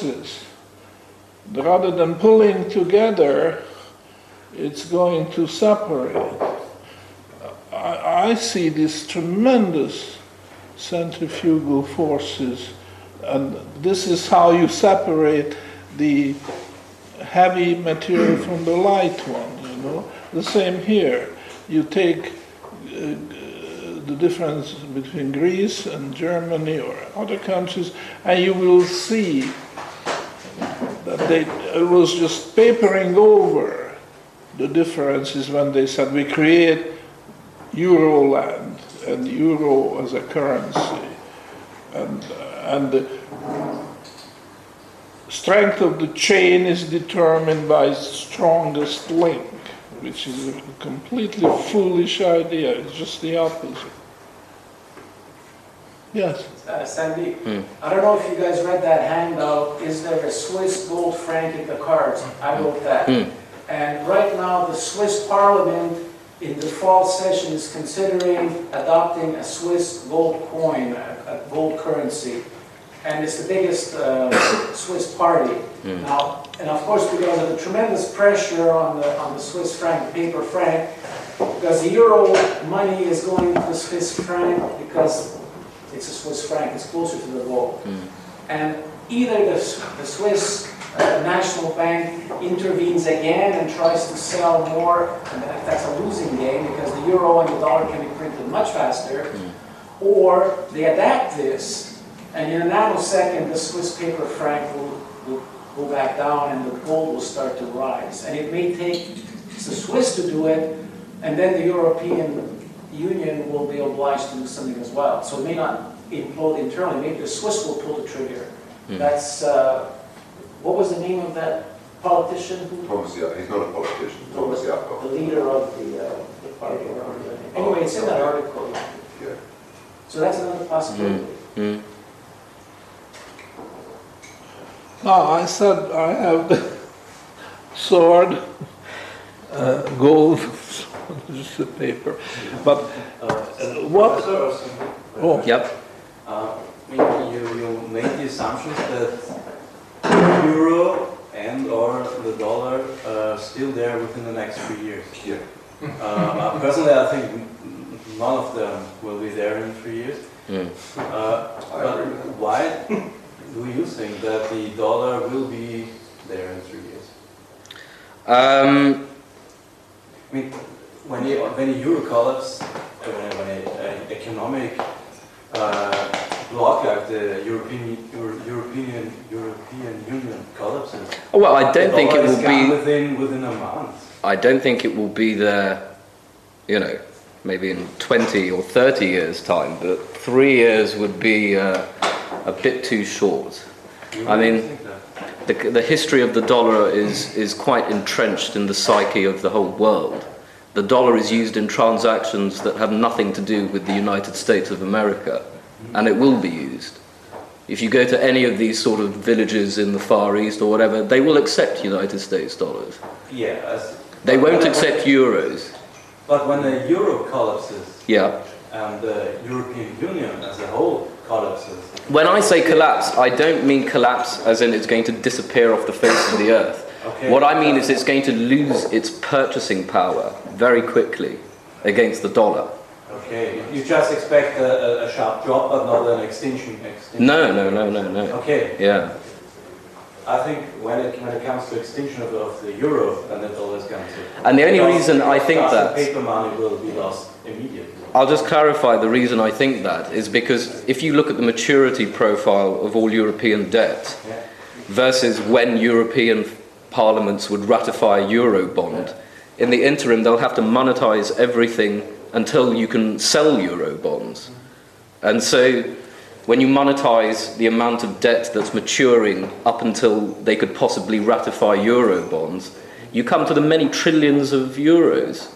forces, rather than pulling together, it's going to separate. I, I see these tremendous centrifugal forces, and this is how you separate the heavy material from the light one, you know. The same here. You take uh, the difference between Greece and Germany or other countries, and you will see they, it was just papering over the differences when they said we create Euroland and euro as a currency. And, and the strength of the chain is determined by its strongest link, which is a completely foolish idea. It's just the opposite. Yes. Uh, Sandy, I don't know if you guys read that handout, is there a Swiss gold franc in the cards? I wrote that. And right now, the Swiss parliament in the fall session is considering adopting a Swiss gold coin, a a gold currency. And it's the biggest uh, Swiss party. Now, and of course, because of the tremendous pressure on the, on the Swiss franc, paper franc, because the euro money is going to the Swiss franc because it's a Swiss franc, it's closer to the gold. And either the the Swiss uh, National Bank intervenes again and tries to sell more, and that- that's a losing game because the euro and the dollar can be printed much faster, or they adapt this, and in a nanosecond, the Swiss paper franc will, will go back down and the gold will start to rise. And it may take the Swiss to do it, and then the European Union will be obliged to do something as well. So it may not implode internally, maybe the Swiss will pull the trigger. That's, uh, what was the name of that politician who, Thomas Yap, he's not a politician, Thomas the leader of the, uh, the party? I don't remember the name. Anyway, it's in that article. Yeah. So that's another possibility. No, Ah, I said I have the sword, uh, gold, just the paper. But uh, what? Oh, Yep. Uh, You, you made the assumptions that the euro and or the dollar are still there within the next three years. Yeah. Uh, Personally, I think none of them will be there in three years. Mm. Uh, But agree with that. why do you think that the dollar will be there in three years? Um, I mean, when you, when a euro collapse, uh, when, when an economic uh, bloc like the European Euro, European European Union collapses, well, I don't think it will be. within within a month. I don't think it will be there. You know, maybe in 20 or 30 years' time. But three years would be uh, a bit too short. You I mean- The, the history of the dollar is, is quite entrenched in the psyche of the whole world. The dollar is used in transactions that have nothing to do with the United States of America, and it will be used. If you go to any of these sort of villages in the Far East or whatever, they will accept United States dollars. yeah. They won't accept euros. But when the euro collapses Yeah. and the European Union as a whole collapses, When I say collapse, I don't mean collapse as in it's going to disappear off the face of the earth. Okay. What I mean is it's going to lose its purchasing power very quickly against the dollar. Okay, you just expect a, a- sharp drop, but not an extinction. extinction. No, no, no, no, no. Okay, Yeah. I think when it, when it comes to extinction of, of the euro, then the dollar is going to. And the only Because- reason I think that, Paper money will be lost immediately. I'll just clarify the reason I think that is because if you look at the maturity profile of all European debt Yeah. versus when European parliaments would ratify a euro bond, in the interim they'll have to monetize everything until you can sell euro bonds. And so when you monetize the amount of debt that's maturing up until they could possibly ratify euro bonds, you come to the many trillions of euros.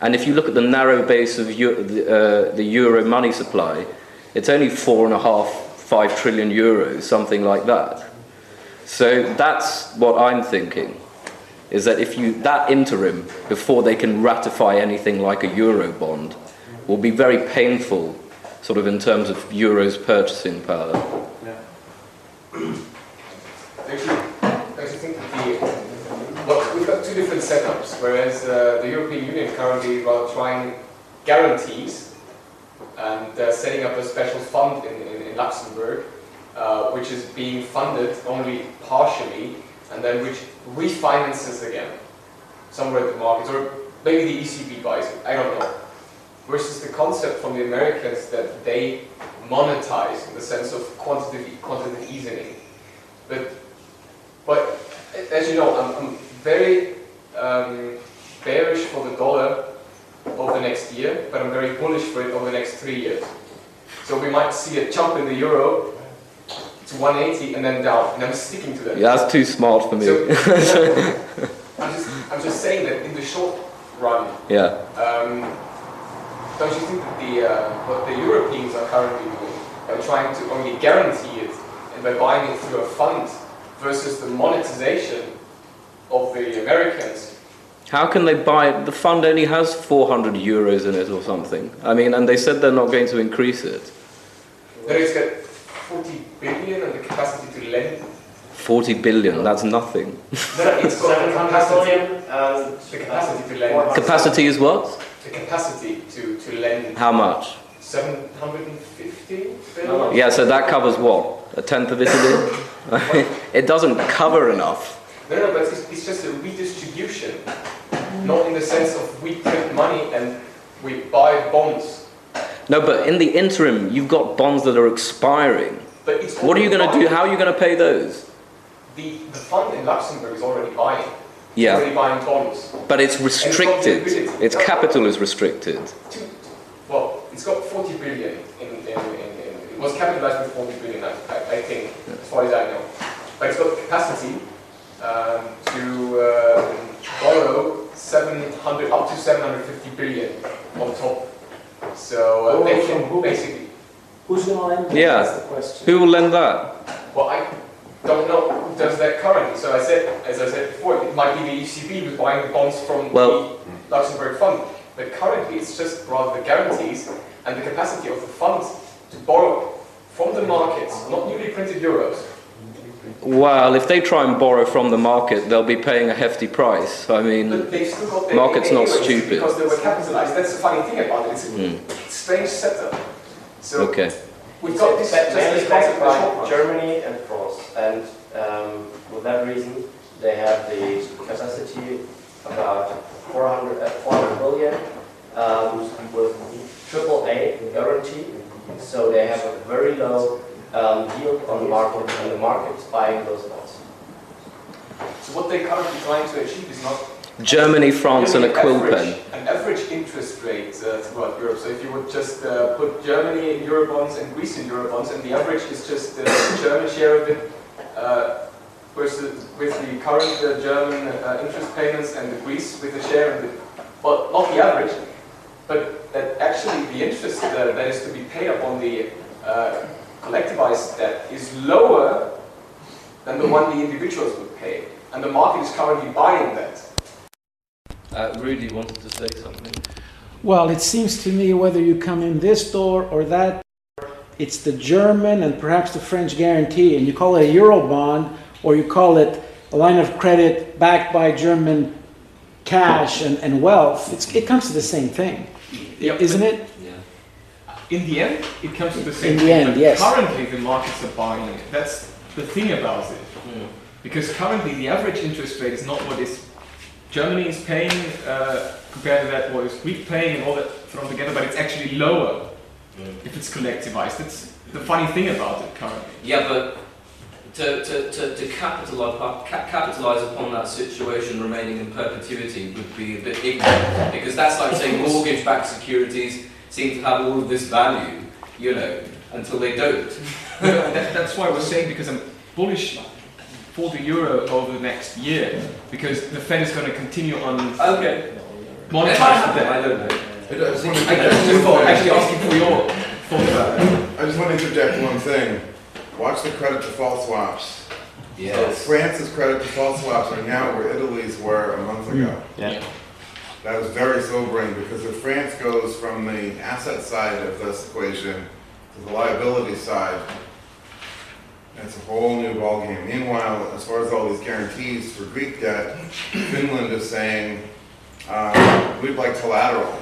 And if you look at the narrow base of eu- the, uh, the euro money supply, it's only four and a half, five trillion euros, something like that. So that's what I'm thinking. Is that if you that interim before they can ratify anything like a euro bond will be very painful, sort of in terms of euros purchasing power. Yeah. think that the, well, we've got two different setups, whereas uh, the European Union currently rather trying guarantees and uh, setting up a special fund in, in, in Luxembourg, uh, which is being funded only partially, and then which refinances again somewhere at the markets, or maybe the ECB buys it, I don't know. Versus the concept from the Americans that they monetize in the sense of quantitative, quantitative easing. But, but as you know, I'm, I'm very um, bearish for the dollar over the next year, but I'm very bullish for it over the next three years. So we might see a jump in the euro to 180 and then down, and I'm sticking to that. Yeah, that's too smart for me. So, I'm just, I'm just saying that in the short run, yeah. um, don't you think that the, uh, what the Europeans are currently doing, by trying to only guarantee it and by buying it through a fund versus the monetization of the Americans? How can they buy it? The fund only has 400 euros in it or something. I mean, and they said they're not going to increase it. Then it's got 40 billion and the capacity to lend. 40 billion, that's nothing. No, it's got the capacity, and the capacity to lend. Capacity is what? The capacity to, to lend How much? 750 billion? No, no. Yeah, so that covers what? A tenth of Italy? it doesn't cover enough. No, no, but it's, it's just a redistribution, not in the sense of we print money and we buy bonds. No, but in the interim, you've got bonds that are expiring. But it's What are you going to do? How are you going to pay those? The, the fund in Luxembourg is already buying. It's Yeah, already buying bonds. but it's restricted. Its capital is restricted. Two, well, it's got 40 billion in, in, in, in it was capitalized with 40 billion, I, I, I think, as far as I know. But it's got the capacity um, to um, borrow 700 up to 750 billion on top. So uh, Borrow they can who? basically. Who's gonna lend? Yeah. That's the question. Who will lend that? Well, I don't know does that currently. So I said, as I said before, it might be the ECB who's buying the bonds from Well- the Luxembourg fund. But currently, it's just rather the guarantees and the capacity of the funds to borrow from the markets, not newly printed euros. Well, if they try and borrow from the market, they'll be paying a hefty price. I mean, But they've still got their Market's not stupid. because they were capitalized. That's the funny thing about it. It's a Hmm. strange setup. So okay. we've got this, just mainly this backed concept in the short by. Germany and France. And um, for that reason, they have the capacity about 400, uh, 400 billion um, with triple A guarantee. So they have a very low um, yield on the market, and the market's buying those bonds. So what they're currently trying to achieve is not Germany, France, and a Really quill average- pen. Average interest rate uh, throughout Europe. So if you would just uh, put Germany in Eurobonds and Greece in Eurobonds, and the average is just uh, the German share of it uh, versus with the current uh, German interest payments and the Greece with the share of the, well, not the average, but that actually the interest that is to be paid upon the collectivized debt is lower than the one the individuals would pay. And the market is currently buying that. Uh, Rudy wanted to say something. Well, it seems to me whether you come in this door or that, it's the German and perhaps the French guarantee, and you call it a euro bond, or you call it a line of credit backed by German cash and, and wealth. It's, it comes to the same thing, Yep, isn't it? Yeah. In the end, it comes to the same In the thing, end, yes. Currently, the markets are buying it. That's the thing about it. Because currently, the average interest rate is not what is Germany is paying uh, compared to that what is Greek paying and all that thrown together, but it's actually lower if it's collectivized. That's the funny thing about it currently. Yeah, but to, to, to, to capitalize, capitalize upon that situation remaining in perpetuity would be a bit ignorant because that's like saying mortgage-backed securities seem to have all of this value, you know, until they don't. That, that's why I was saying because I'm bullish for the euro over the next year because the Fed is going to continue on Okay. monetizing I don't know. I just want to I actually asking for your thought about it. I just want to interject one thing. Watch the credit default swaps. So Yes. France's credit default swaps are now where Italy's were a month mm. ago. Yeah. That is very sobering because if France goes from the asset side of this equation to the liability side, It's a whole new ballgame. Meanwhile, as far as all these guarantees for Greek debt, Finland is saying, uh, we'd like collateral.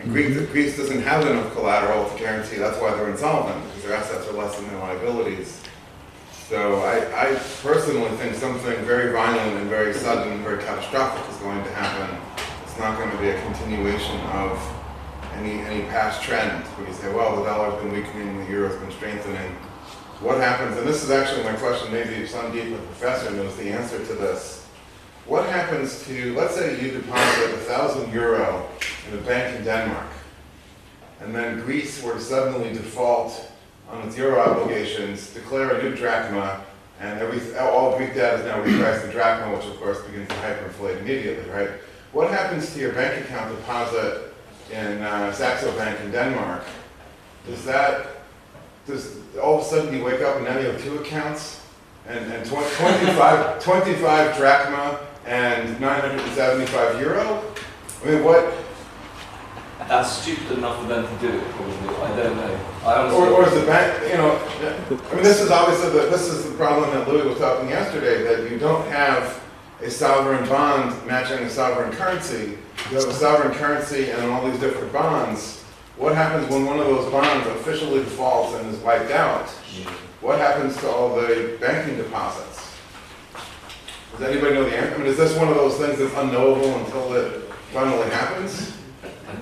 And Greece, Greece doesn't have enough collateral to guarantee, that's why they're insolvent, because their assets are less than their liabilities. So I, I personally think something very violent and very sudden, and very catastrophic is going to happen. It's not going to be a continuation of any, any past trend, where you say, well, the dollar's been weakening, the euro's been strengthening. What happens, and this is actually my question, maybe Sandeep, the professor, knows the answer to this. What happens to, let's say you deposit a thousand euro in a bank in Denmark, and then Greece were to suddenly default on its euro obligations, declare a new drachma, and every, all Greek debt is now repriced in drachma, which of course begins to hyperinflate immediately, right? What happens to your bank account deposit in uh, Saxo Bank in Denmark? Does that, does, all of a sudden you wake up and now you have two accounts? And, and twen- 25, 25 drachma and 975 euro? I mean, what, That's stupid enough for them to do it, probably. I don't know. I. Or, or is the bank, you know, I mean, this is obviously, the this is the problem that Louis was talking yesterday, that you don't have a sovereign bond matching a sovereign currency. You have a sovereign currency and all these different bonds. What happens when one of those bonds officially defaults and is wiped out? What happens to all the banking deposits? Does anybody know the answer? I mean, is this one of those things that's unknowable until it finally happens?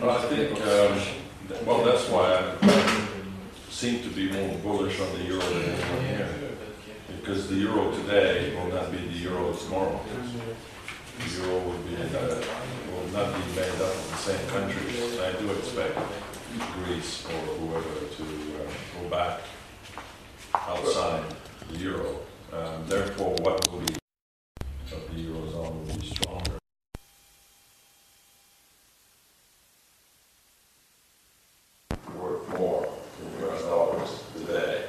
But I think, um, well, that's why I seem to be more bullish on the euro than anyone here. Because the euro today will not be the euro tomorrow. The euro will be, uh, will not be made up of the same countries. I do expect Greece or whoever to uh, go back outside the euro. Um, Therefore, what will be of the eurozone will be stronger. worth more in US dollars today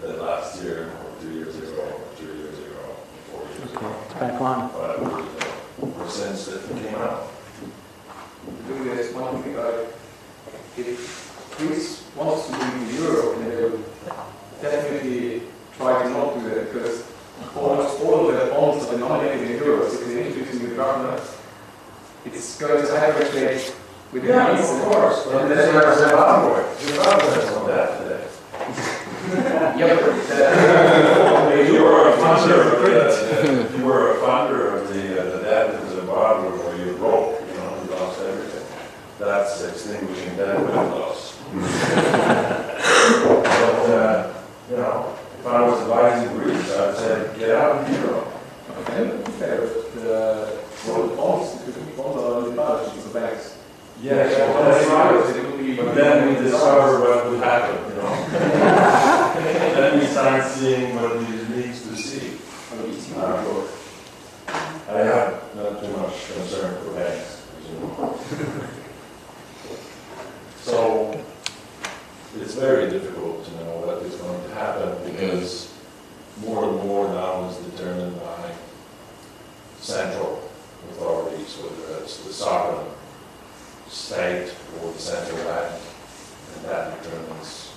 than last year, or two years ago, three years ago, four years ago. It's back on. But uh, since it came out, doing this one thing, like, if Greece wants to be in the euro, they will definitely try to not do that, because almost all of the bonds are denominated in euros, if they introduce new government, it's going to hyperinflate with the Greece. of course, And then there's Zimbabwe has on that today. Yeah, but, uh, You were a funder of the, you were a funder of the, uh, the debt in Zimbabwe where you broke, you know, you lost everything. That's extinguishing debt with loss. But, uh, you know, if I was advising Greece, I'd say, get out of the euro. and fair, but, uh, well, the bonds, because bonds are on the balance sheets of banks. Yes, Yeah, well, that's right. It will be- But then we discover what would happen, you know? Then we start seeing what we need to see. Uh, I have not too much concern for banks, as you know. So, it's very difficult to know what is going to happen because more and more now is determined by central authorities, whether it's the sovereign state or the central bank, and that determines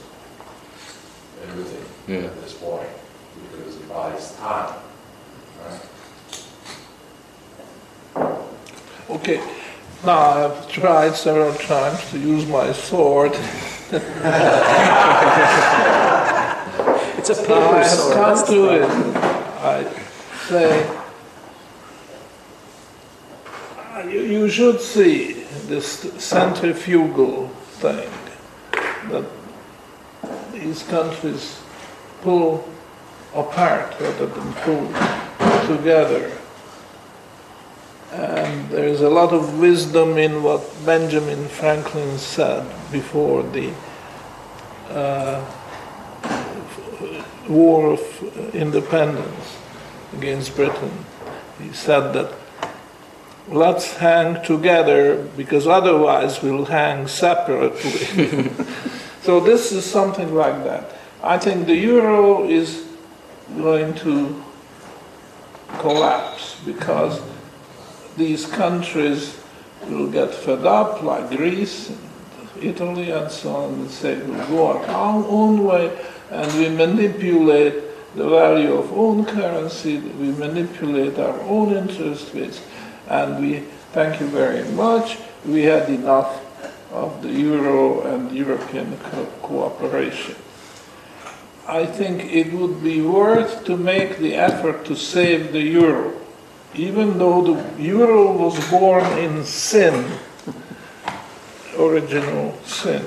everything Yeah. at this point, because it buys time, right? Okay, now I've tried several times to use my sword. It's a paper have sword. come to it. I say, you, you should see this centrifugal thing that these countries pull apart rather than pull together. There is a lot of wisdom in what Benjamin Franklin said before the uh, war of independence against Britain. He said that let's hang together because otherwise we'll hang separately. so this is something like that. I think the euro is going to collapse because these countries will get fed up, like Greece and Italy and so on, and say we'll go our own way and we manipulate the value of own currency, we manipulate our own interest rates, and we, thank you very much, we had enough of the euro and European co- cooperation. I think it would be worth to make the effort to save the euro, even though the euro was born in sin, original sin,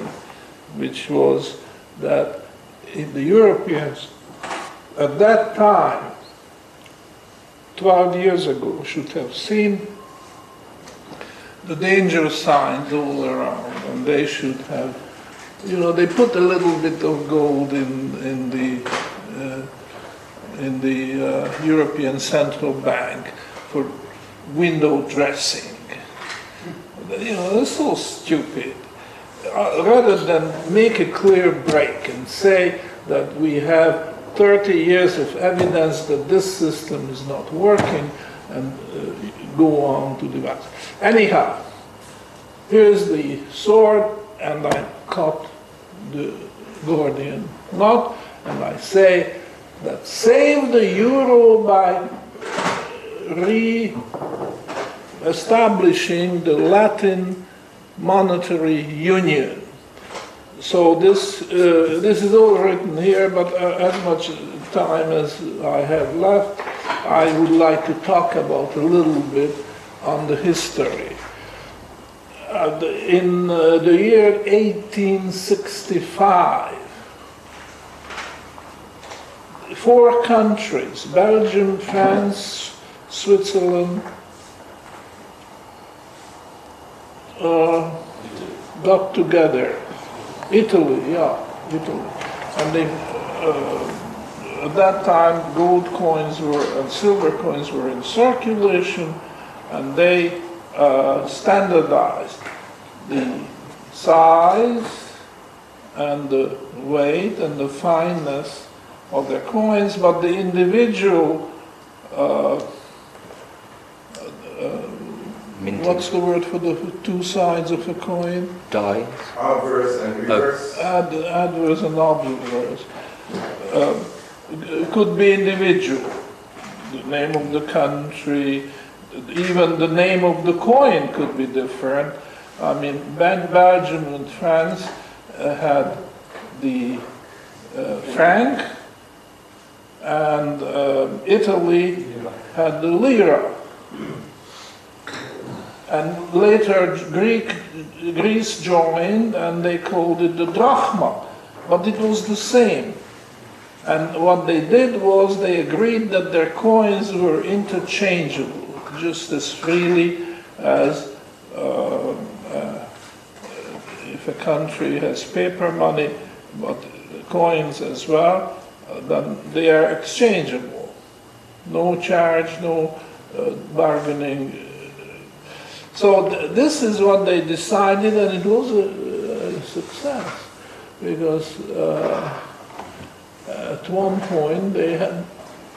which was that the Europeans at that time, 12 years ago, should have seen the danger signs all around, and they should have, you know, they put a little bit of gold in, in the, uh, in the uh, European Central Bank for window dressing. You know, it's so stupid. Uh, rather than make a clear break and say that we have 30 years of evidence that this system is not working and uh, go on to rest. Anyhow, here's the sword and I cut the Gordian knot and I say that save the euro by re-establishing the Latin monetary union. So this, uh, this is all written here, but uh, as much time as I have left, I would like to talk about a little bit on the history. Uh, the- in uh, the year 1865, four countries, Belgium, France, Switzerland, uh, got together Italy, yeah, Italy. And they, uh, at that time, gold coins were, and silver coins were in circulation, and they uh, standardized the size and the weight and the fineness of their coins, but the individual, uh, uh, Minting. what's the word for the two sides of a coin? Die. Obverse and reverse. Ad, adverse and obverse um, it could be individual. The name of the country, even the name of the coin could be different. I mean, Bel- Belgium and France uh, had the uh, franc, and um Italy had the lira. And later Greek, Greece joined and they called it the drachma, but it was the same. And what they did was they agreed that their coins were interchangeable, just as freely as uh, uh, if a country has paper money, but coins as well, uh, then they are exchangeable. No charge, no uh, bargaining. So th- this is what they decided, and it was a, a success because uh, at one point they had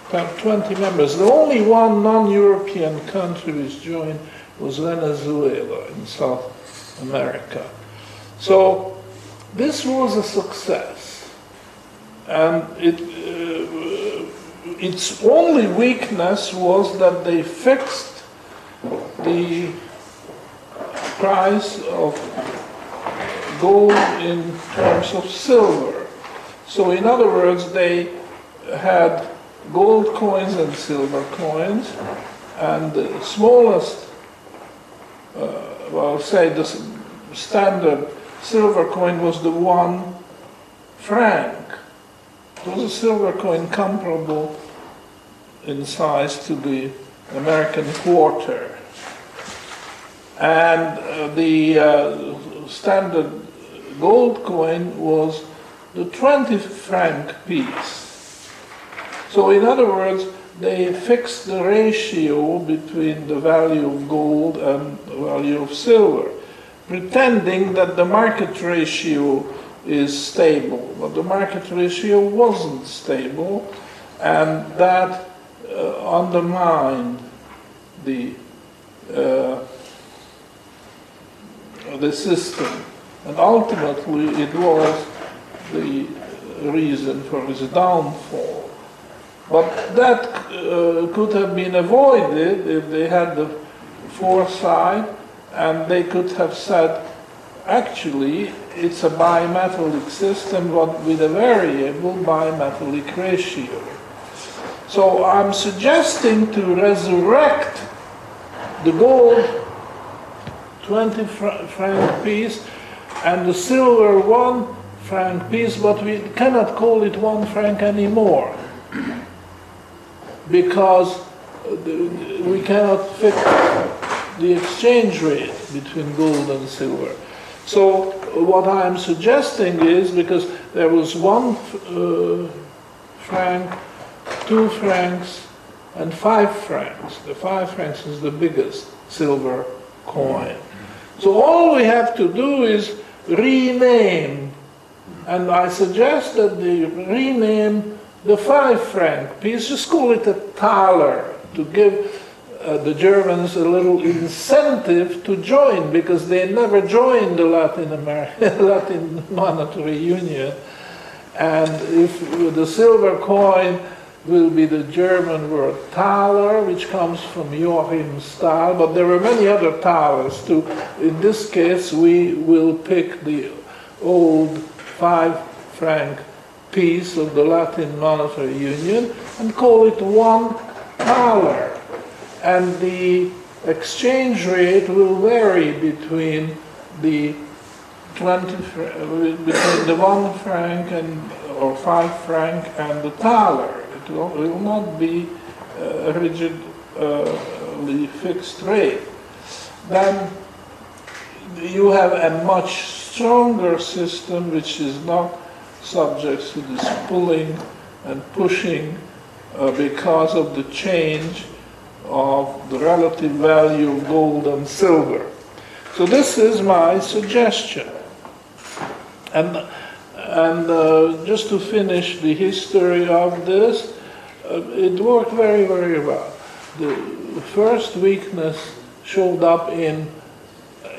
about 20 members. The only one non-European country which joined was Venezuela in South America. So this was a success, and it, uh, its only weakness was that they fixed the price of gold in terms of silver. So in other words, they had gold coins and silver coins, and the smallest, uh, well, say the standard silver coin was the one franc. It was a silver coin comparable in size to the American quarter. And uh, the uh, standard gold coin was the 20 franc piece. So, in other words, they fixed the ratio between the value of gold and the value of silver, pretending that the market ratio is stable. But the market ratio wasn't stable, and that uh, undermined the uh, the system. And ultimately, it was the reason for his downfall. But that uh, could have been avoided if they had the foresight and they could have said, actually, it's a bimetallic system but with a variable bimetallic ratio. So I'm suggesting to resurrect the gold 20 fr- franc piece and the silver 1 franc piece, but we cannot call it 1 franc anymore because uh, we cannot fix the exchange rate between gold and silver. So what I am suggesting is, because there was one uh, franc, two francs, and five francs. The five francs is the biggest silver coin. So all we have to do is rename, and I suggest that they rename the five franc piece, just call it a thaler, to give uh, the Germans a little incentive to join, because they never joined the Latin Latin Monetary Union. And if the silver coin will be the German word Thaler, which comes from Joachimsthal, but there are many other thalers too. In this case, we will pick the old five franc piece of the Latin Monetary Union and call it one thaler. And the exchange rate will vary between the 20, fr- uh, between the one franc and, or five franc and the thaler. Will, not be uh, a rigidly fixed rate. Then you have a much stronger system which is not subject to this pulling and pushing uh, because of the change of the relative value of gold and silver. So this is my suggestion. And, and uh, just to finish the history of this, uh, it worked very, very well. The first weakness showed up in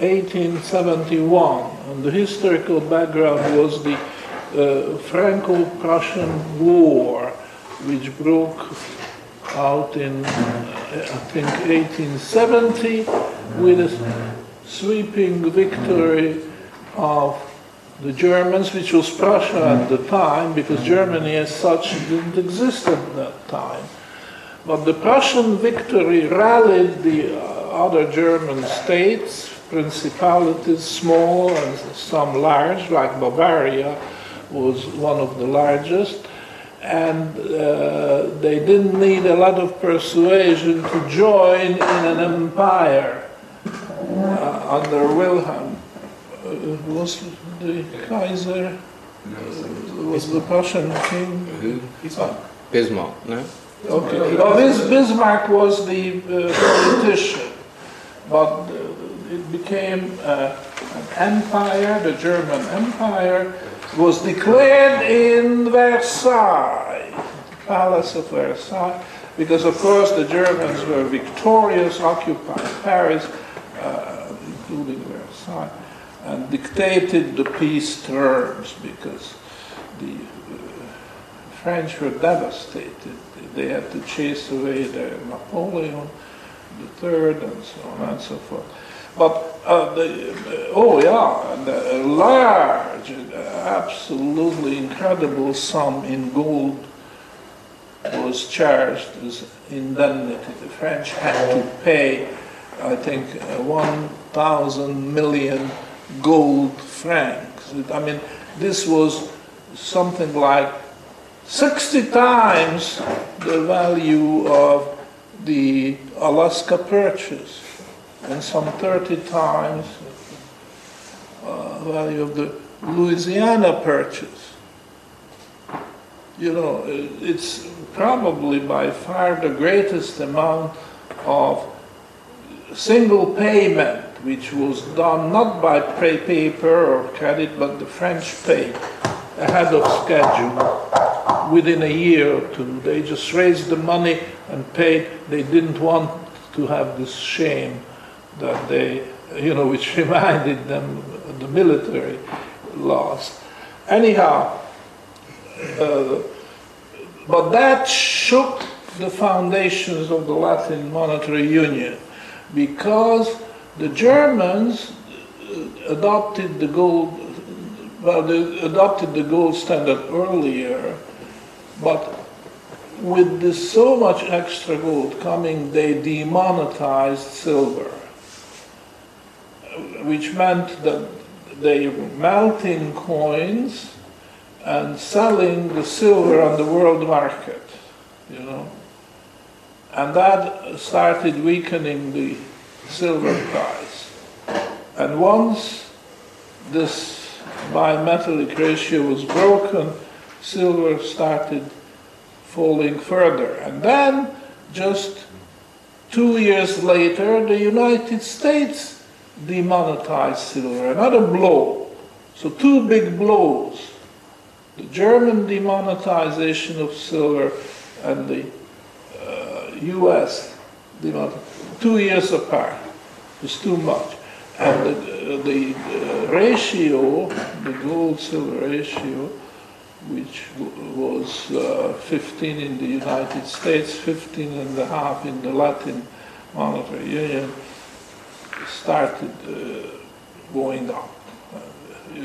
1871, and the historical background was the uh, Franco-Prussian War, which broke out in, uh, I think, 1870 with a sweeping victory of the Germans, which was Prussia at the time, because Germany as such didn't exist at that time. But the Prussian victory rallied the uh, other German states, principalities, small and some large, like Bavaria was one of the largest, and uh, they didn't need a lot of persuasion to join in an empire uh, under Wilhelm. Uh, was the Kaiser, uh, was the Prussian king? Who? Bismarck, no? Okay, well, Bis- Bismarck was the uh, politician, but uh, it became uh, an empire, the German Empire, was declared in Versailles, Palace of Versailles, because of course the Germans were victorious, occupied Paris, uh, including Versailles, and dictated the peace terms because the uh, French were devastated. They had to chase away their Napoleon III and so on and so forth. But uh, the, uh, oh yeah, and a large, absolutely incredible sum in gold was charged as indemnity. The French had to pay, I think, uh, 1,000 million gold francs. I mean, this was something like 60 times the value of the Alaska purchase and some 30 times uh, value of the Louisiana purchase. You know, it's probably by far the greatest amount of single payment which was done not by paper or credit, but the French paid ahead of schedule within a year or two. They just raised the money and paid. They didn't want to have this shame that they, you know, which reminded them of the military loss. Anyhow, uh, but that shook the foundations of the Latin monetary union because the Germans adopted the gold, well, they adopted the gold standard earlier, but with this so much extra gold coming, they demonetized silver, which meant that they were melting coins and selling the silver on the world market, you know. And that started weakening the silver price. And once this bimetallic ratio was broken, silver started falling further. And then, just two years later, the United States demonetized silver, another blow. So, two big blows the German demonetization of silver and the uh, US demonetization, two years apart. It's too much. And the, the uh, ratio, the gold silver ratio, which was uh, 15 in the United States, 15 and a half in the Latin Monetary Union, started uh, going up. Uh,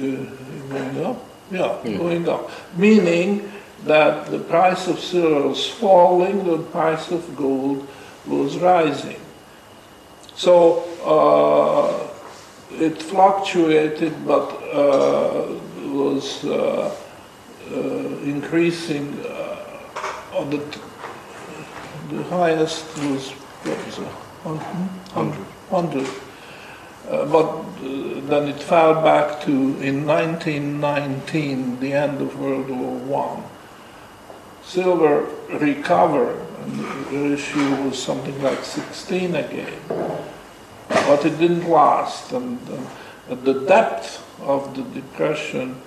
going up? Yeah, going up. Meaning that the price of silver was falling, the price of gold was rising. So uh, it fluctuated, but uh, was uh, uh, increasing. Uh, on the, the highest was what was it? Hundred. Hundred. Uh, but uh, then it fell back to in 1919, the end of World War One. Silver recovered, and the ratio was something like 16 again, but it didn't last. And, the depth of the depression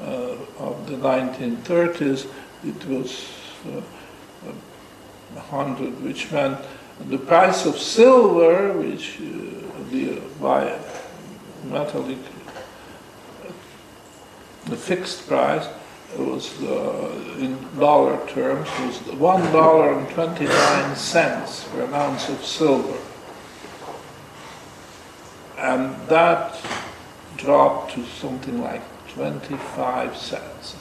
uh, of the 1930s, it was uh, 100, which meant the price of silver, which uh, the by metallic, the fixed price was uh, in dollar terms was one dollar and twenty nine cents for an ounce of silver, and that dropped to something like twenty five cents,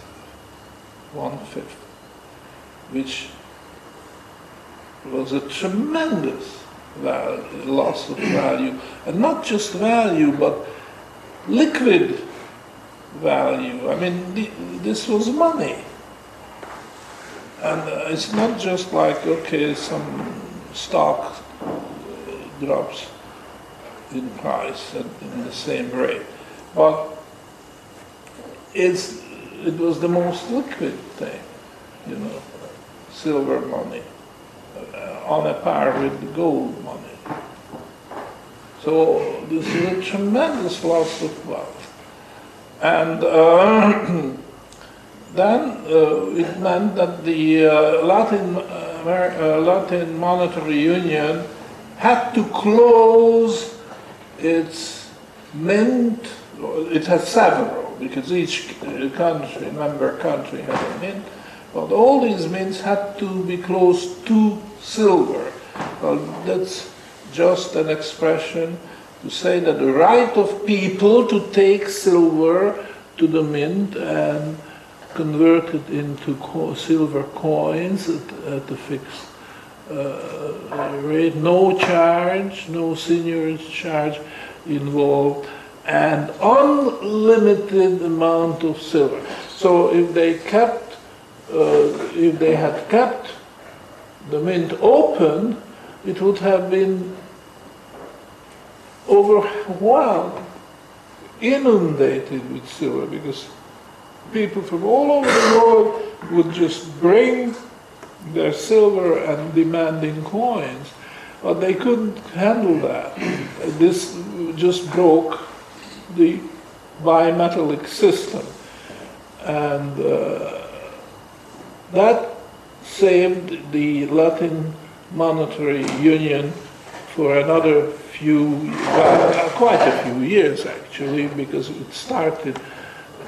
one fifth, which was a tremendous val- loss of value, and not just value, but liquid value. I mean, this was money, and uh, it's not just like okay, some stock uh, drops in price at, in the same rate, but it's it was the most liquid thing, you know, silver money uh, on a par with the gold money. So this is a tremendous loss of wealth. And uh, then uh, it meant that the uh, Latin, uh, Latin Monetary Union had to close its mint, it had several, because each country, member country had a mint, but all these mints had to be closed to silver. Well, that's just an expression to say that the right of people to take silver to the mint and convert it into co- silver coins at, at a fixed uh, rate, no charge, no seigniorage charge involved, and unlimited amount of silver. So if they kept, uh, if they had kept the mint open, it would have been overwhelmed, inundated with silver, because people from all over the world would just bring their silver and demanding coins, but they couldn't handle that. This just broke the bimetallic system, and uh, that saved the Latin monetary union for another few, well, quite a few years actually, because it started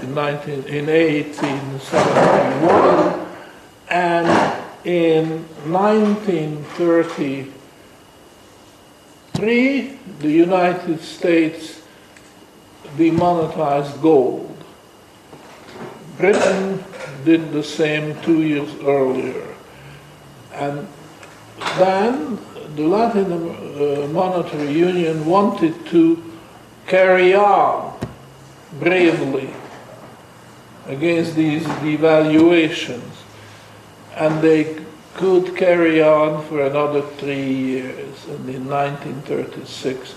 in 19, in 1871, and in 1933, the United States demonetized gold. Britain did the same two years earlier. And then the Latin uh, Monetary Union wanted to carry on bravely against these devaluations. And they could carry on for another three years. And in 1936,